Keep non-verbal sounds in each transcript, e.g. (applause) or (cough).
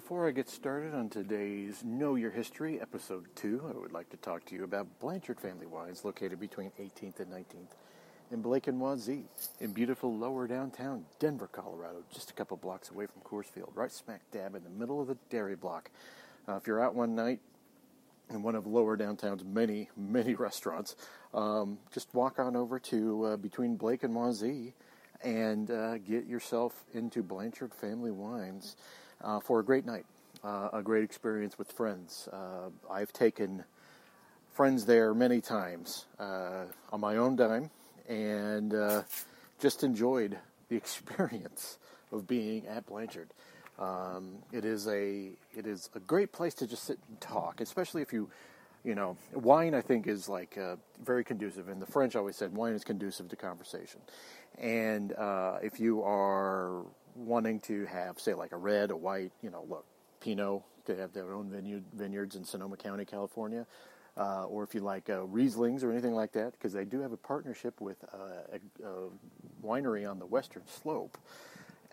Before I get started on today's Know Your History, Episode 2, I would like to talk to you about Blanchard Family Wines, located between 18th and 19th in Blake and Wazee, in beautiful lower downtown Denver, Colorado, just a couple blocks away from Coors Field, right smack dab in the middle of the dairy block. Uh, if you're out one night in one of lower downtown's many, many (laughs) restaurants, um, just walk on over to uh, between Blake and Wazee and uh, get yourself into Blanchard Family Wines uh, for a great night, uh, a great experience with friends. Uh, I've taken friends there many times uh, on my own dime and just enjoyed the (laughs) experience of being at Blanchard. Um, it is a it is a great place to just sit and talk, especially if you you know wine. I think is like uh, very conducive, and the French always said wine is conducive to conversation. And uh, if you are wanting to have, say, like a red, a white, you know, look, Pinot, they have their own vineyard, vineyards in Sonoma County, California. Uh, or if you like uh, Rieslings or anything like that, because they do have a partnership with uh, a, a, winery on the western slope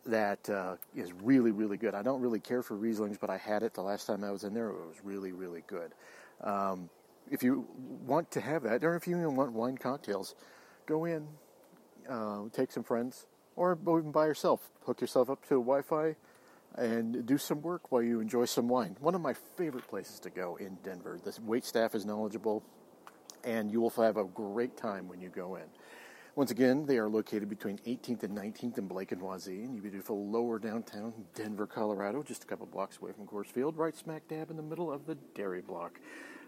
that uh, is really, really good. I don't really care for Rieslings, but I had it the last time I was in there. It was really, really good. Um, if you want to have that, or if you even want wine cocktails, go in, uh, take some friends, or even by yourself. Hook yourself up to Wi-Fi and do some work while you enjoy some wine. One of my favorite places to go in Denver. The wait staff is knowledgeable, and you will have a great time when you go in. Once again, they are located between 18th and 19th in Blake and Wazee in beautiful lower downtown Denver, Colorado, just a couple blocks away from Coors Field, right smack dab in the middle of the dairy block.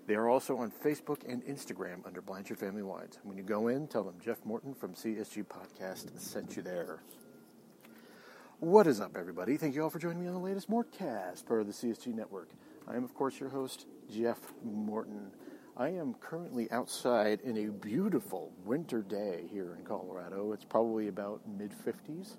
They are also on Facebook and Instagram under Blanchard Family Wines. When you go in, tell them Jeff Morton from CSG Podcast sent you there. What is up, everybody? Thank you all for joining me on the latest Mortcast, part of the CSG Network. I am, of course, your host, Jeff Morton. I am currently outside in a beautiful winter day here in Colorado. It's probably about mid 50s.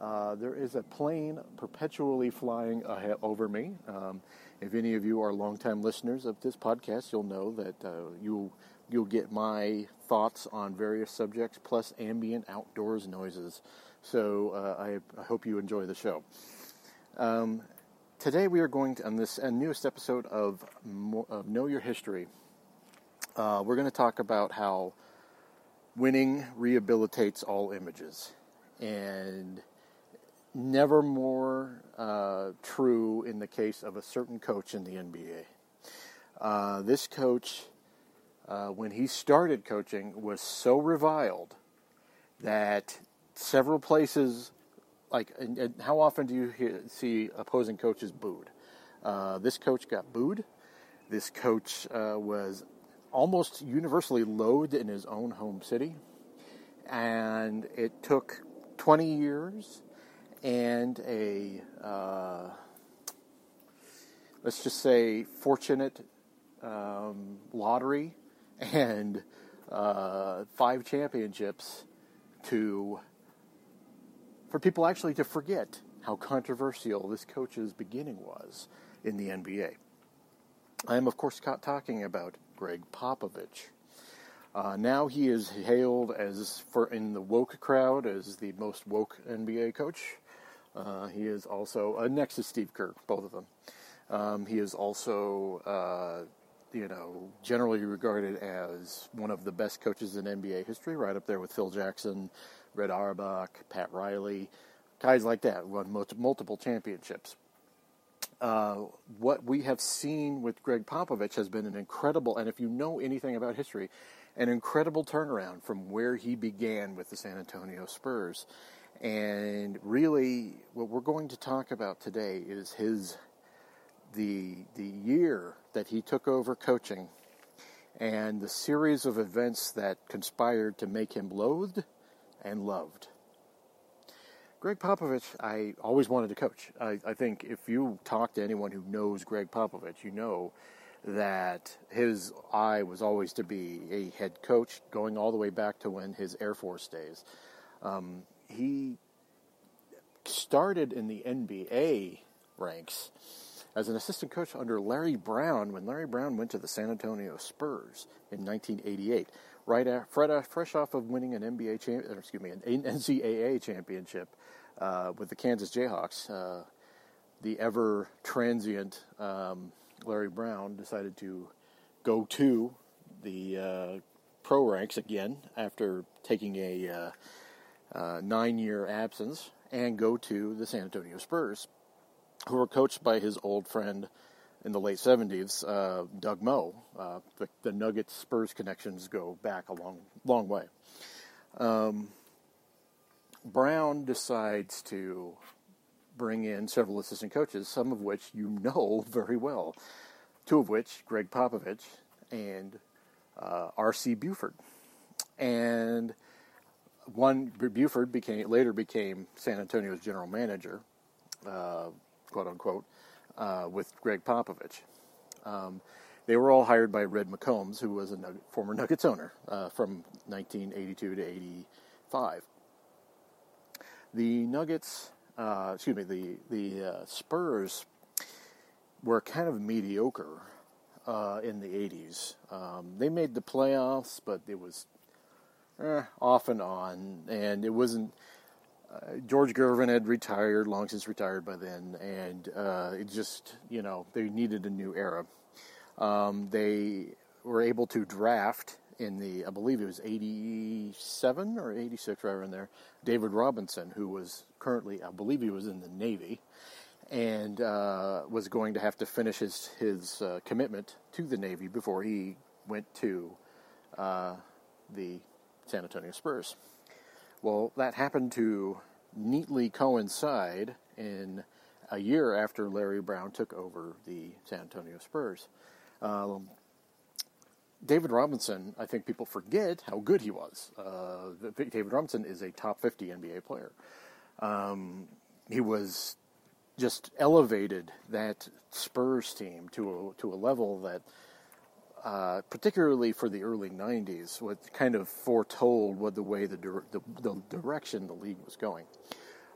Uh, there is a plane perpetually flying over me. Um, if any of you are longtime listeners of this podcast, you'll know that uh, you'll you'll get my thoughts on various subjects plus ambient outdoors noises. So uh, I, I, hope you enjoy the show. Um, today we are going to on this newest episode of, of Know Your History. Uh, we're going to talk about how winning rehabilitates all images and never more uh, true in the case of a certain coach in the NBA. Uh, this coach, uh, when he started coaching, was so reviled that several places, like, and, and how often do you hear, see opposing coaches booed? Uh, this coach got booed. This coach uh, was almost universally loathed in his own home city. And it took 20 years and a uh, let's just say fortunate um, lottery and uh, five championships to for people actually to forget how controversial this coach's beginning was in the NBA. I am, of course, talking about Gregg Popovich. Uh, now he is hailed as, for in the woke crowd, as the most woke NBA coach. Uh, he is also uh, next to Steve Kerr, both of them. Um, he is also, uh, you know, generally regarded as one of the best coaches in NBA history, right up there with Phil Jackson, Red Auerbach, Pat Riley, guys like that, won multiple championships. Uh, what we have seen with Gregg Popovich has been an incredible, and if you know anything about history, an incredible turnaround from where he began with the San Antonio Spurs. And really, what we're going to talk about today is his the the year that he took over coaching and the series of events that conspired to make him loathed and loved. Gregg Popovich, I always wanted to coach. I, I think if you talk to anyone who knows Gregg Popovich, you know that his eye was always to be a head coach, going all the way back to when his Air Force days. Um, he started in the NBA ranks as an assistant coach under Larry Brown when Larry Brown went to the San Antonio Spurs in 1988, right after, fresh off of winning an NBA champ, excuse me, an NCAA (laughs) championship uh, with the Kansas Jayhawks. Uh, the ever transient um, Larry Brown decided to go to the uh, pro ranks again after taking a uh, uh, nine year absence and go to the San Antonio Spurs, who were coached by his old friend in the late 70s, uh, Doug Moe. Uh, the, the, Nuggets Spurs connections go back a long, long way. Um, Brown decides to bring in several assistant coaches, some of which you know (laughs) very well, two of which, Gregg Popovich and uh, R.C. Buford. And one, Buford became later became San Antonio's general manager, uh, quote unquote, uh, with Gregg Popovich. Um, they were all hired by Red McCombs, who was a Nugget, former Nuggets owner uh, from 1982 to 85. The Nuggets, uh, excuse me, the the uh, Spurs were kind of mediocre uh, in the 80s. Um, they made the playoffs, but it was eh, off and on, and it wasn't. George Gervin had retired, long since retired by then, and uh, it just, you know, they needed a new era. Um, they were able to draft in the, I believe it was 87 or 86, right around there, David Robinson, who was currently, I believe he was in the Navy, and uh, was going to have to finish his, his uh, commitment to the Navy before he went to uh, the San Antonio Spurs. Well, that happened to neatly coincide in a year after Larry Brown took over the San Antonio Spurs. Um, David Robinson, I think people forget how good he was. Uh, David Robinson is a top 50 NBA player. Um, he was just elevated that Spurs team to a, to a level that, uh, particularly for the early 90s, what kind of foretold what the way the, the, the direction the league was going.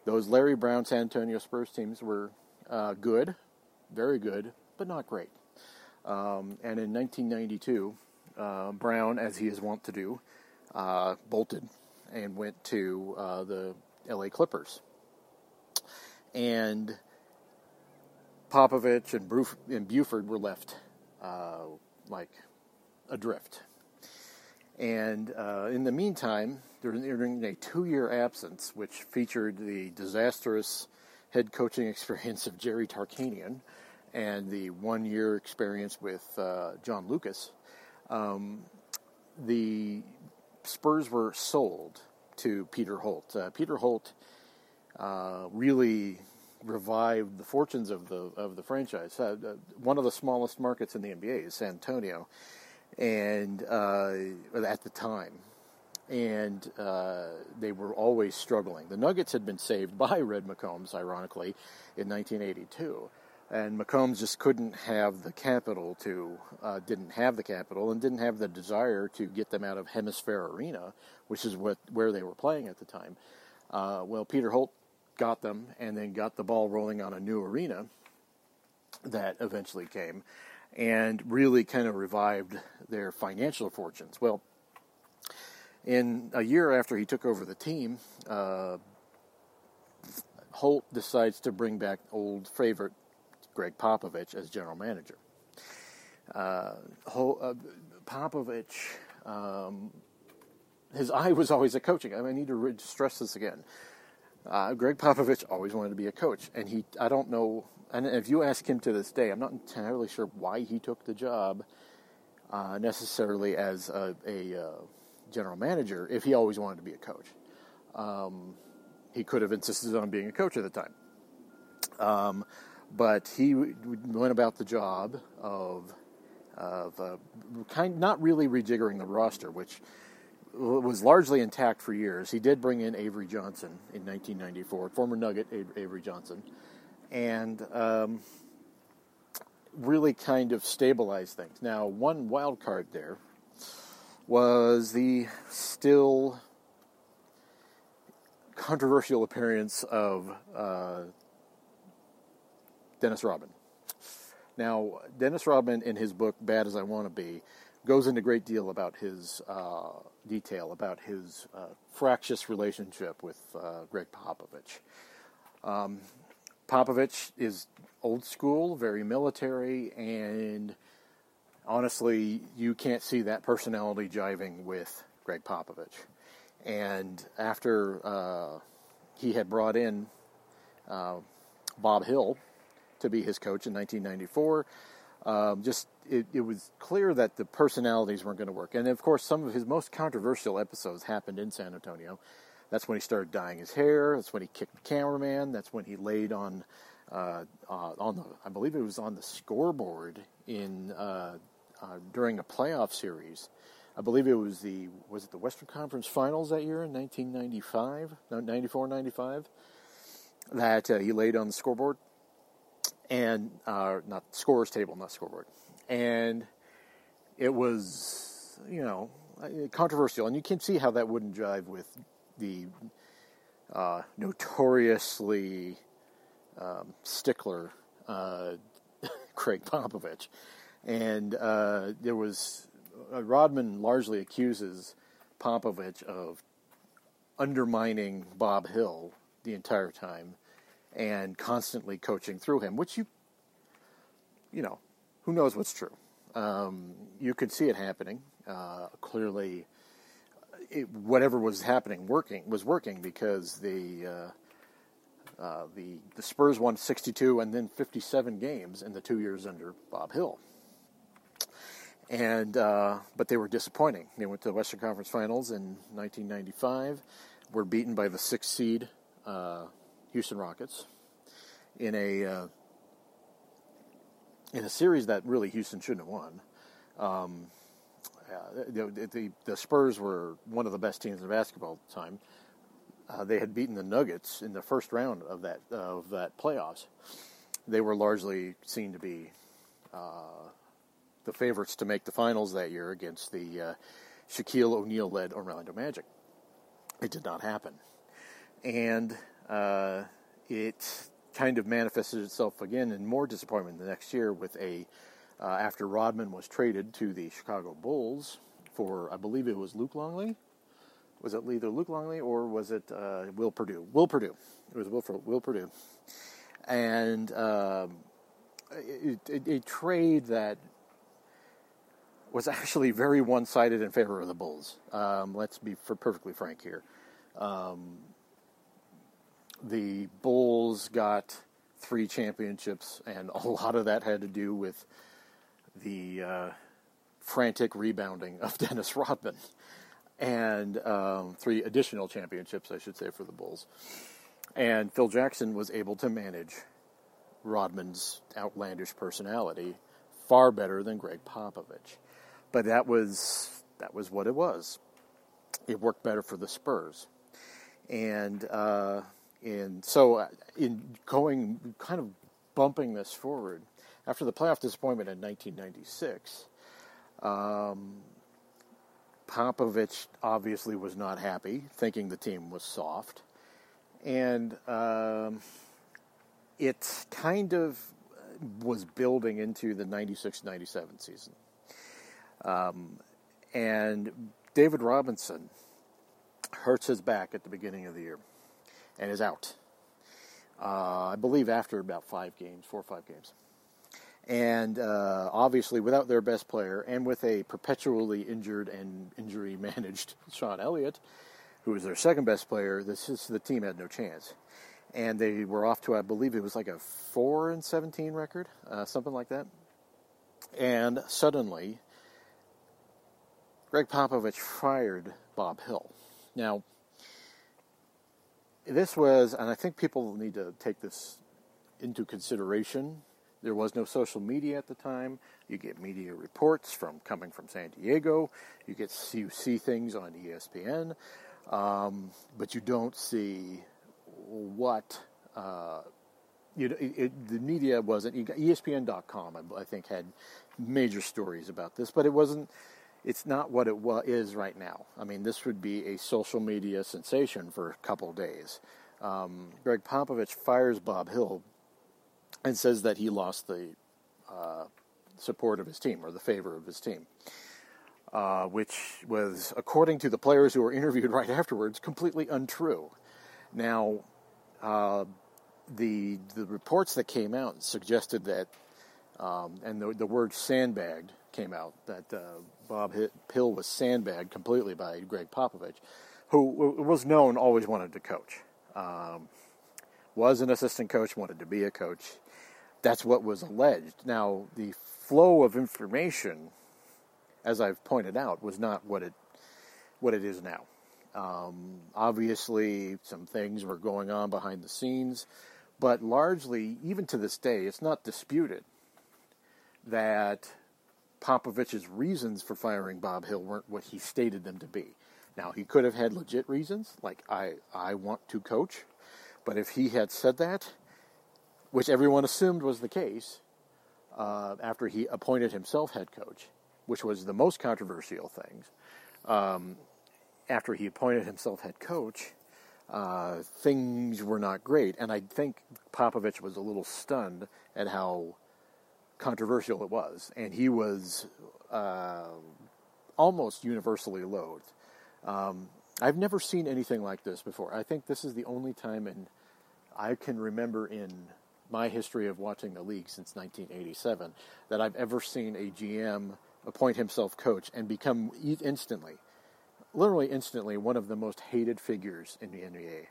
Those Larry Brown San Antonio Spurs teams were uh, good, very good, but not great. Um, and in 1992, uh, Brown, as he is wont to do, uh, bolted and went to uh, the LA Clippers. And Popovich and, Bruf- and Buford were left uh, like adrift. And uh, in the meantime, during a two year absence, which featured the disastrous head coaching (laughs) experience of Jerry Tarkanian and the one year experience with uh, John Lucas, um, the Spurs were sold to Peter Holt. Uh, Peter Holt uh, really revived the fortunes of the of the franchise. Uh, uh one of the smallest markets in the NBA is San Antonio, and uh, at the time, and uh, they were always struggling. The Nuggets had been saved (laughs) by Red McCombs, ironically, in 1982 and McCombs just couldn't have the capital to, uh, didn't have the capital, and didn't have the desire to get them out of HemisFair Arena, which is what where they were playing at the time. Uh, well, Peter Holt got them, and then got the ball rolling on a new arena that eventually came, and really kind of revived their financial fortunes. Well, in a year after he took over the team, uh, Holt decides to bring back old favorite Gregg Popovich as general manager. Uh, uh, Popovich, um, his eye was always at coaching. I, mean, I need to stress this again. Uh, Gregg Popovich always wanted to be a coach, and he, I don't know, and if you ask him to this day, I'm not entirely sure why he took the job uh, necessarily as a, a uh, general manager if he always wanted to be a coach. Um, he could have insisted on being a coach at the time. Um, but he went about the job of of uh, kind not really rejiggering the roster, which was largely intact for years. He did bring in Avery Johnson in 1994, former Nugget Avery Johnson, and um, really kind of stabilized things. Now, one wild card there was the still controversial appearance of uh, Dennis Rodman. Now, Dennis Rodman, in his book "Bad as I Want to Be," goes into great deal about his uh, detail about his uh, fractious relationship with uh, Gregg Popovich. Um, Popovich is old school, very military, and honestly, you can't see that personality jiving with Gregg Popovich. And after uh, he had brought in uh, Bob Hill to be his coach in 1994, um, just it, it, was clear that the personalities weren't going to work. And of course, some of his most controversial episodes happened in San Antonio. That's when he started dyeing his hair. That's when he kicked the cameraman. That's when he laid on, uh, uh, on the, I believe it was on the scoreboard in uh, uh during a playoff series. I believe it was the was it the Western Conference Finals that year in 1995, no, 94, 95, that uh, he laid on the scoreboard and uh, not scorer's table, not scoreboard, and it was you know controversial, and you can see how that wouldn't jive with the uh, notoriously um, stickler uh, (laughs) Gregg Popovich, and uh, there was uh, Rodman largely accuses Popovich of undermining Bob Hill the entire time and constantly coaching through him, which you, you know, who knows what's true. Um, you could see it happening. Uh, clearly, it, whatever was happening working was working because the uh, uh, the the Spurs won 62 and then 57 games in the two years under Bob Hill. And uh, but they were disappointing. They went to the Western Conference Finals in 1995. Were beaten by the sixth seed uh, Houston Rockets in a uh, in a series that really Houston shouldn't have won. Um, the, the, the, Spurs were one of the best teams in basketball at the time. Uh, they had beaten the Nuggets in the first round of that of that playoffs. They were largely seen to be uh, the favorites to make the finals that year against the uh, Shaquille O'Neal led Orlando Magic. It did not happen, and uh, it kind of manifested itself again in more disappointment the next year with a uh, after Rodman was traded to the Chicago Bulls for I believe it was Luke Longley. Was it either Luke Longley or was it uh, Will Perdue? Will Perdue. It was Will, Will Perdue, and um, a trade that was actually very one-sided in favor of the Bulls. Um, let's be perfectly frank here. Um, the Bulls got three championships, and a lot of that had to do with the uh, frantic rebounding of (laughs) Dennis Rodman, and um, three additional championships, I should say, for the Bulls. And Phil Jackson was able to manage Rodman's outlandish personality far better than Gregg Popovich. But that was that was what it was. It worked better for the Spurs, and uh, and so, uh, in going, kind of bumping this forward, after the playoff disappointment in 1996, um, Popovich obviously was not happy, thinking the team was soft. And um, it kind of was building into the 96 97 season. Um, and David Robinson hurts his back at the beginning of the year and is out. Uh, I believe after about five games, four or five games. And uh, obviously, without their best player and with a perpetually injured and injury managed (laughs) Sean Elliott, who was their second best player, this is, the team had no chance. And they were off to, I believe it was like a 4 and 17 record, uh, something like that. And suddenly, Gregg Popovich fired Bob Hill. Now, this was, and I think people need to take this into consideration. There was no social media at the time. You get media reports from coming from San Diego. You get you see things on ESPN, um, but you don't see what uh, you, it, it, the media wasn't. ESPN.com, I, I think, had major stories about this, but it wasn't it's not what it is right now. I mean, this would be a social media sensation for a couple days. Um, Gregg Popovich fires Bob Hill and says that he lost the uh, support of his team or the favor of his team, uh, which was, according to the players who were interviewed (laughs) right afterwards, completely untrue. Now, uh, the the reports that came out suggested that, um, and the, the word sandbagged came out that uh, Bob Hill was sandbagged completely by Gregg Popovich, who was known always wanted to coach, um, was an assistant coach, wanted to be a coach. That's what was alleged. Now the flow of information, as I've pointed out, was not what it what it is now. Um, obviously, some things were going on behind the scenes, but largely, even to this day, it's not disputed that Popovich's reasons for firing Bob Hill weren't what he stated them to be. Now, he could have had legit reasons, like I, I want to coach, but if he had said that, which everyone assumed was the case, uh, after he appointed himself head coach, which was the most controversial things, um, after he appointed himself head coach, uh, things were not great. And I think Popovich was a little stunned at how controversial it was. And he was uh, almost universally loathed. Um, I've never seen anything like this before. I think this is the only time in I can remember in my history of watching the league since 1987 that I've ever seen a GM appoint himself coach and become instantly literally instantly one of the most hated figures in the NBA.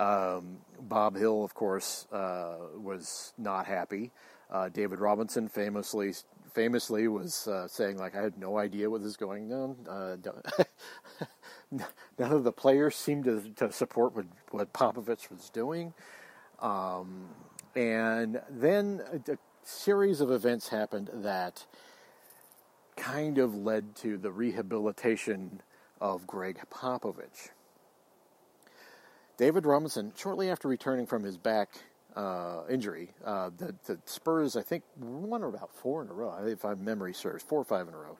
Um, Bob Hill, of course, uh, was not happy. Uh, David Robinson famously famously was uh, saying like I had no idea what was going on. Uh, (laughs) none of the players seemed to, to support what, what Popovich was doing. Um, and then a, a series of events happened that kind of led to the rehabilitation of Gregg Popovich. David Robinson, shortly after returning from his back uh, injury, uh, the, the, Spurs, I think, won about four in a row, if my memory serves, four or five in a row.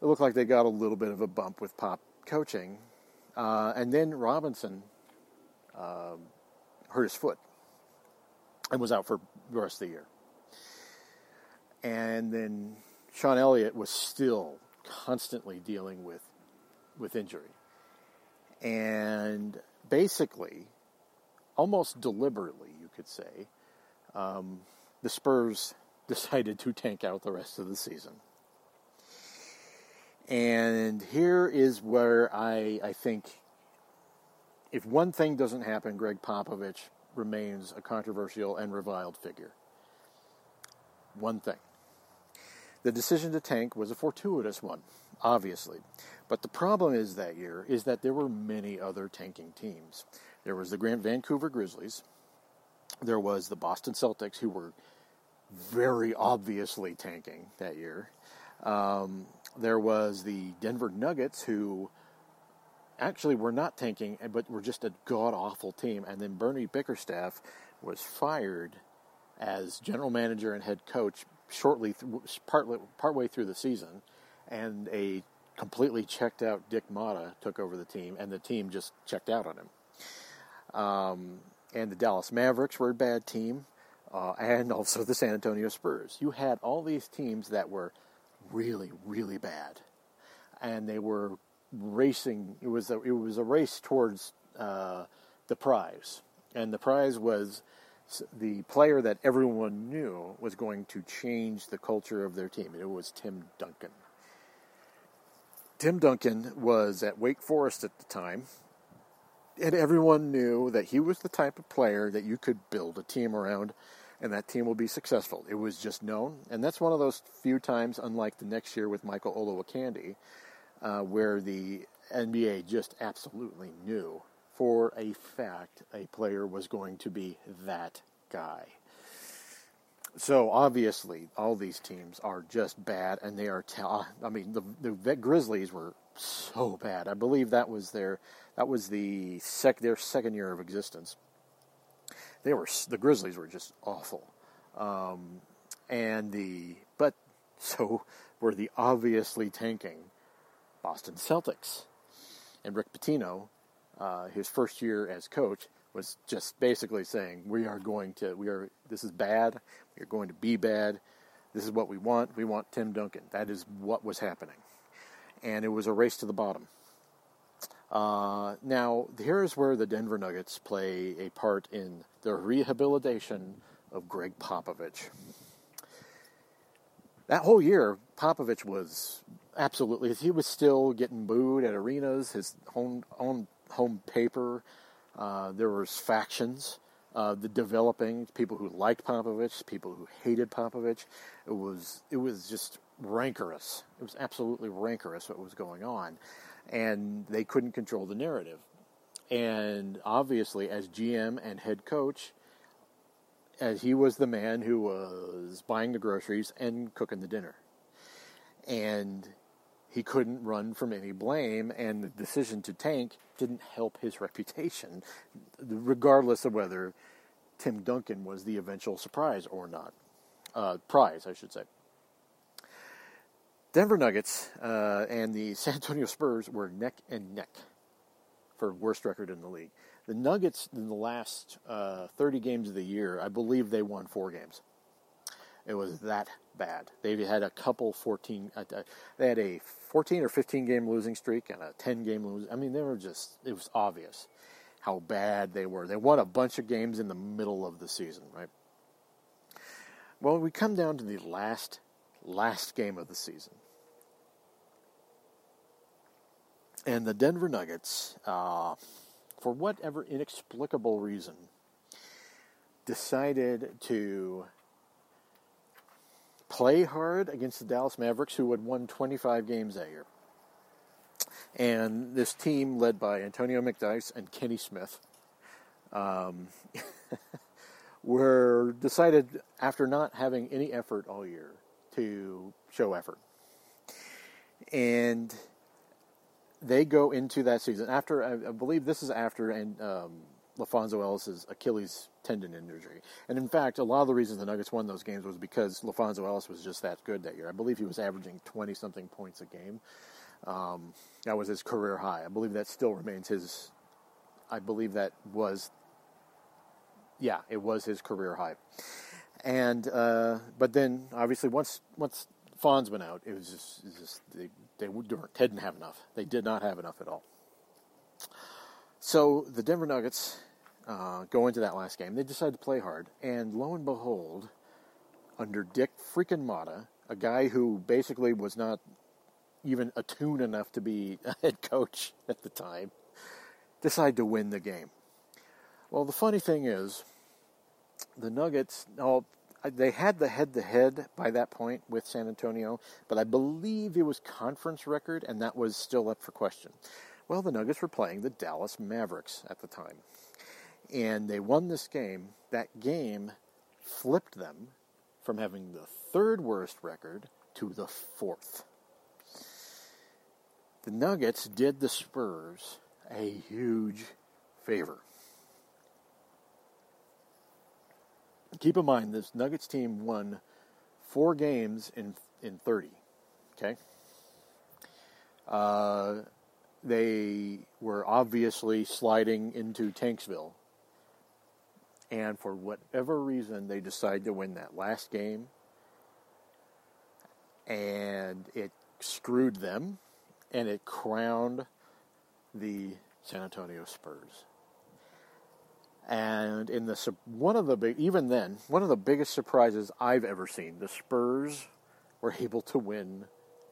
It looked like they got a little bit of a bump with Pop coaching. Uh, and then Robinson um, hurt his foot and was out for the rest of the year. And then Sean Elliott was still constantly dealing with with injury. And basically, almost deliberately, you could say, um, the Spurs (laughs) decided to tank out the rest of the season. And here is where I, I think if one thing doesn't happen, Gregg Popovich remains a controversial and reviled figure. One thing. The decision to tank was a fortuitous one, obviously. But the problem is that year is that there were many other tanking teams. There was the Grand Vancouver Grizzlies. There was the Boston Celtics, who were very obviously tanking that year. Um, there was the Denver Nuggets, who actually were not tanking, but were just a god awful team. And then Bernie Bickerstaff was fired as general manager and head coach shortly, th- partly, partway through the season, and a completely checked out Dick Motta took over the team, and the team just checked out on him. Um, and the Dallas Mavericks were a bad team, uh, and (laughs) also the San Antonio Spurs. You had all these teams that were really, really bad, and they were racing. It was a, it was a race towards uh, the prize, and the prize was the player that everyone knew was going to change the culture of their team. It was Tim Duncan. Tim Duncan was at Wake Forest at the time, and everyone knew that he was the type of player that you could build a team around, and that team will be successful. It was just known, and that's one of those few times, unlike the next year with Michael Olowokandi, uh, where the NBA just absolutely knew for a fact a player was going to be that guy. So obviously, all these teams are just bad, and they are. Ta- I mean, the the Grizzlies were so bad. I believe that was their that was the sec their second year of existence. They were the Grizzlies were just awful, um, and the but (laughs) so were the obviously tanking Boston Celtics, and Rick Pitino, uh, his first year as coach, was just basically saying we are going to we are this is bad. We are going to be bad. This is what we want. We want tim duncan. That is what was happening and it was a race to the bottom uh, now here's where the denver nuggets play a part in the rehabilitation of Gregg Popovich. That whole year, Popovich was absolutely, he was still getting booed at arenas, his own, own home paper. Uh, there was factions, uh, the developing people who liked Popovich, people who hated Popovich. It was it was just rancorous. It was absolutely rancorous what was going on, and they couldn't control the narrative. And obviously, as GM and head coach, as he was the man who was buying the groceries and cooking the dinner. And he couldn't run from any blame, and the decision to tank didn't help his (laughs) reputation, regardless of whether Tim Duncan was the eventual surprise or not. Uh, prize, I should say. Denver Nuggets uh, and the (laughs) San Antonio Spurs were neck and neck for worst record in the league. The Nuggets, in the last uh, 30 games of the year, I believe they won four games. It was that bad. They had a couple 14. Uh, uh, they had a 14 or 15 game losing streak and a 10 game losing. I mean, they were just. It was obvious how bad they were. They won a bunch of games in the middle of the season, right? Well, we come down to the last last game of the season. And the Denver Nuggets, uh, for whatever inexplicable reason, decided to play hard against the Dallas Mavericks, who had won 25 games that year. And this team, led by Antonio McDyess and Kenny Smith, um, (laughs) were decided after not having any effort all year to show effort. And they go into that season after I, believe this is after and um, LaPhonso Ellis's Achilles tendon injury. And in fact, a lot of the reasons the Nuggets won those games was because LaPhonso Ellis was just that good that year. I believe he was averaging 20 something points a game. Um, that was his career high. I believe that still remains his. I believe that was. Yeah, it was his career high. And uh, but then obviously once once Fonz went out, it was just, it was just they they didn't have enough. They did not have enough at all. So the Denver Nuggets uh, go into that last game. They decide to play hard, and lo and behold, under Dick freaking Motta, a guy who basically was not even attuned enough to be a head coach at the time, decide to win the game. Well, the funny thing is, the Nuggets. Oh, they had the head to head by that point with San Antonio, but I believe it was conference record, and that was still up for question. Well, the Nuggets were playing the Dallas Mavericks at the time, and they won this game. That game flipped them from having the third worst record to the fourth. The Nuggets did the Spurs a huge favor. Keep in mind this Nuggets team won four games in in 30. Okay. Uh, they were obviously sliding into Tanksville, and for whatever reason, they decided to win that last game, and it screwed them, and it crowned the San Antonio Spurs. And in the one of the big, even then, one of the biggest surprises I've ever seen, the Spurs were (laughs) able to win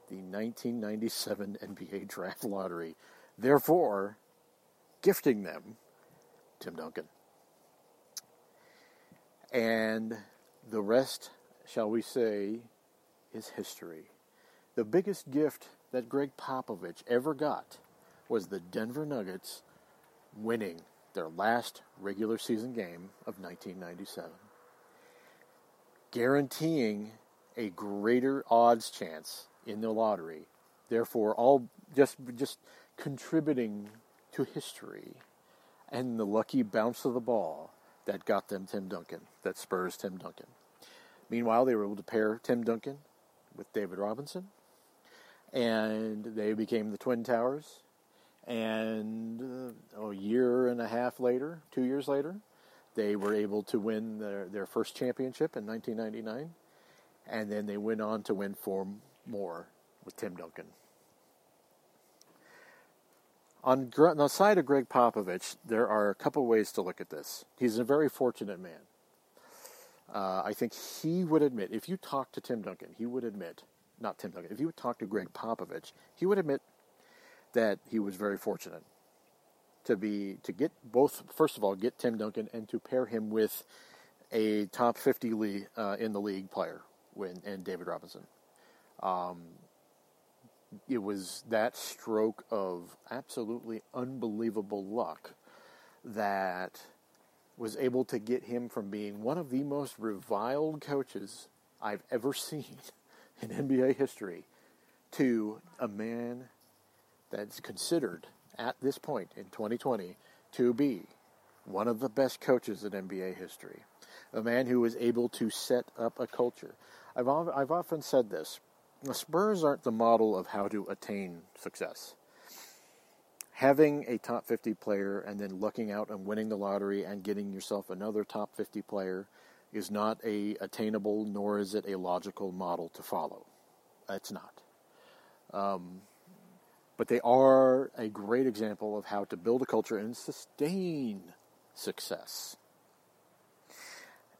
the 1997 NBA Draft Lottery, therefore gifting them Tim Duncan. And the rest, shall we say, is history. The biggest gift that Gregg Popovich ever got was the Denver Nuggets winning their last regular season game of 1997, guaranteeing a greater odds chance in the lottery, therefore all just just contributing to history and the lucky bounce of the ball that got them Tim Duncan, that spurs Tim Duncan. Meanwhile, they were able to pair Tim Duncan with David Robinson, and they became the Twin Towers, and uh, a year and a half later, two years later, they were able to win their, their first championship in 1999. And then they went on to win four more with Tim Duncan. On, on the side of Gregg Popovich, there are a couple ways to look at this. He's a very fortunate man. Uh, I think he would admit, if you talk to Tim Duncan, he would admit, not Tim Duncan, if you would talk to Gregg Popovich, he would admit that he was very fortunate to be to get both. First of all, get Tim Duncan and to pair him with a top fifty league, uh, in the league player, when and David Robinson. Um, it was that stroke of absolutely unbelievable luck that was able to get him from being one of the most reviled coaches I've ever (laughs) seen in NBA history to a man that's considered at this point in 2020 to be one of the best coaches in NBA history. A man who was able to set up a culture. I've, I've often said this the Spurs aren't the model of how to attain success. Having a top 50 player and then looking out and winning the lottery and getting yourself another top 50 player is not a attainable nor is it a logical model to follow. It's not. Um, but they are a great example of how to build a culture and sustain success.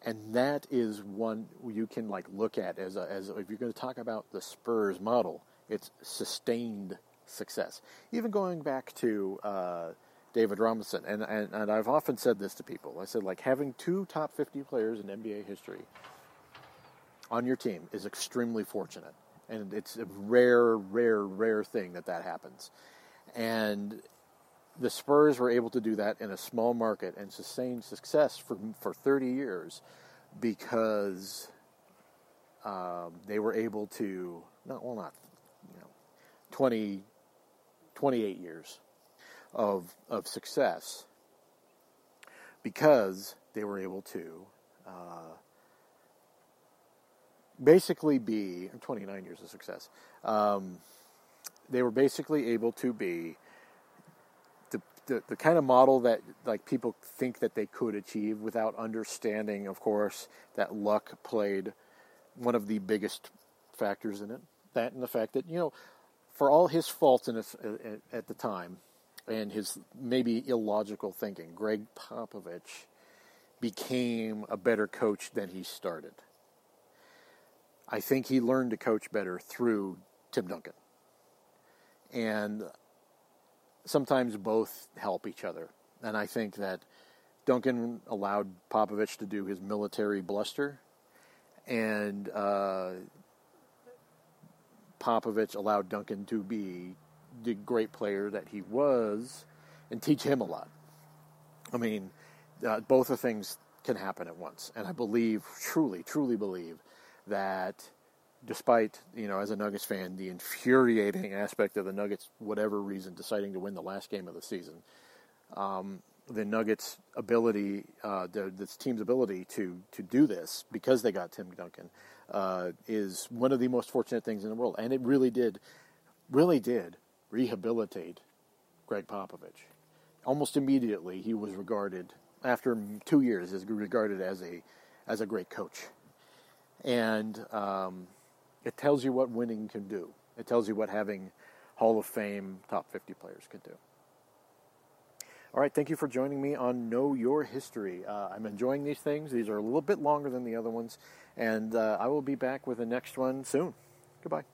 And that is one you can like look at as a, as if you're going to talk about the Spurs model, it's sustained success. Even going back to uh, David Robinson, and, and and I've often said this to people. I said like having two top 50 players in NBA history on your team is extremely fortunate and it's a rare, rare, rare thing that that happens. And the Spurs were able to do that in a small market and sustain success for for 30 years because um, they were able to not well not you know 20 28 years of of success because they were able to uh, basically be 29 years of success. Um, they were basically able to be the, the, the kind of model that like people think that they could achieve without understanding, of course, that luck played one of the biggest factors in it. That and the fact that you know, for all his faults in at the time, and his maybe illogical thinking, Gregg Popovich became a better coach than he started. I think he learned to coach better through Tim Duncan. And sometimes both help each other. And I think that Duncan allowed Popovich to do his military bluster, and uh, Popovich allowed Duncan to be the great player that he was and teach him a lot. I mean, uh, both of things can happen at once. And I believe, truly, truly believe that despite, you know, as a Nuggets fan, the infuriating aspect of the Nuggets, whatever reason, deciding to win the last game of the season, um, the Nuggets' ability, uh, the, this team's ability to to do this because they got Tim Duncan, uh, is one of the most fortunate things in the world, and it really did, really did rehabilitate Gregg Popovich. Almost immediately, he was regarded after two years as regarded as a as a great coach and um, it tells you what winning can do. It tells you what having Hall of Fame top 50 players can do. All right, thank you for joining me on Know Your History. Uh, I'm enjoying these things. These are a little bit longer than the other ones, and uh, I will be back with the next one soon. Goodbye.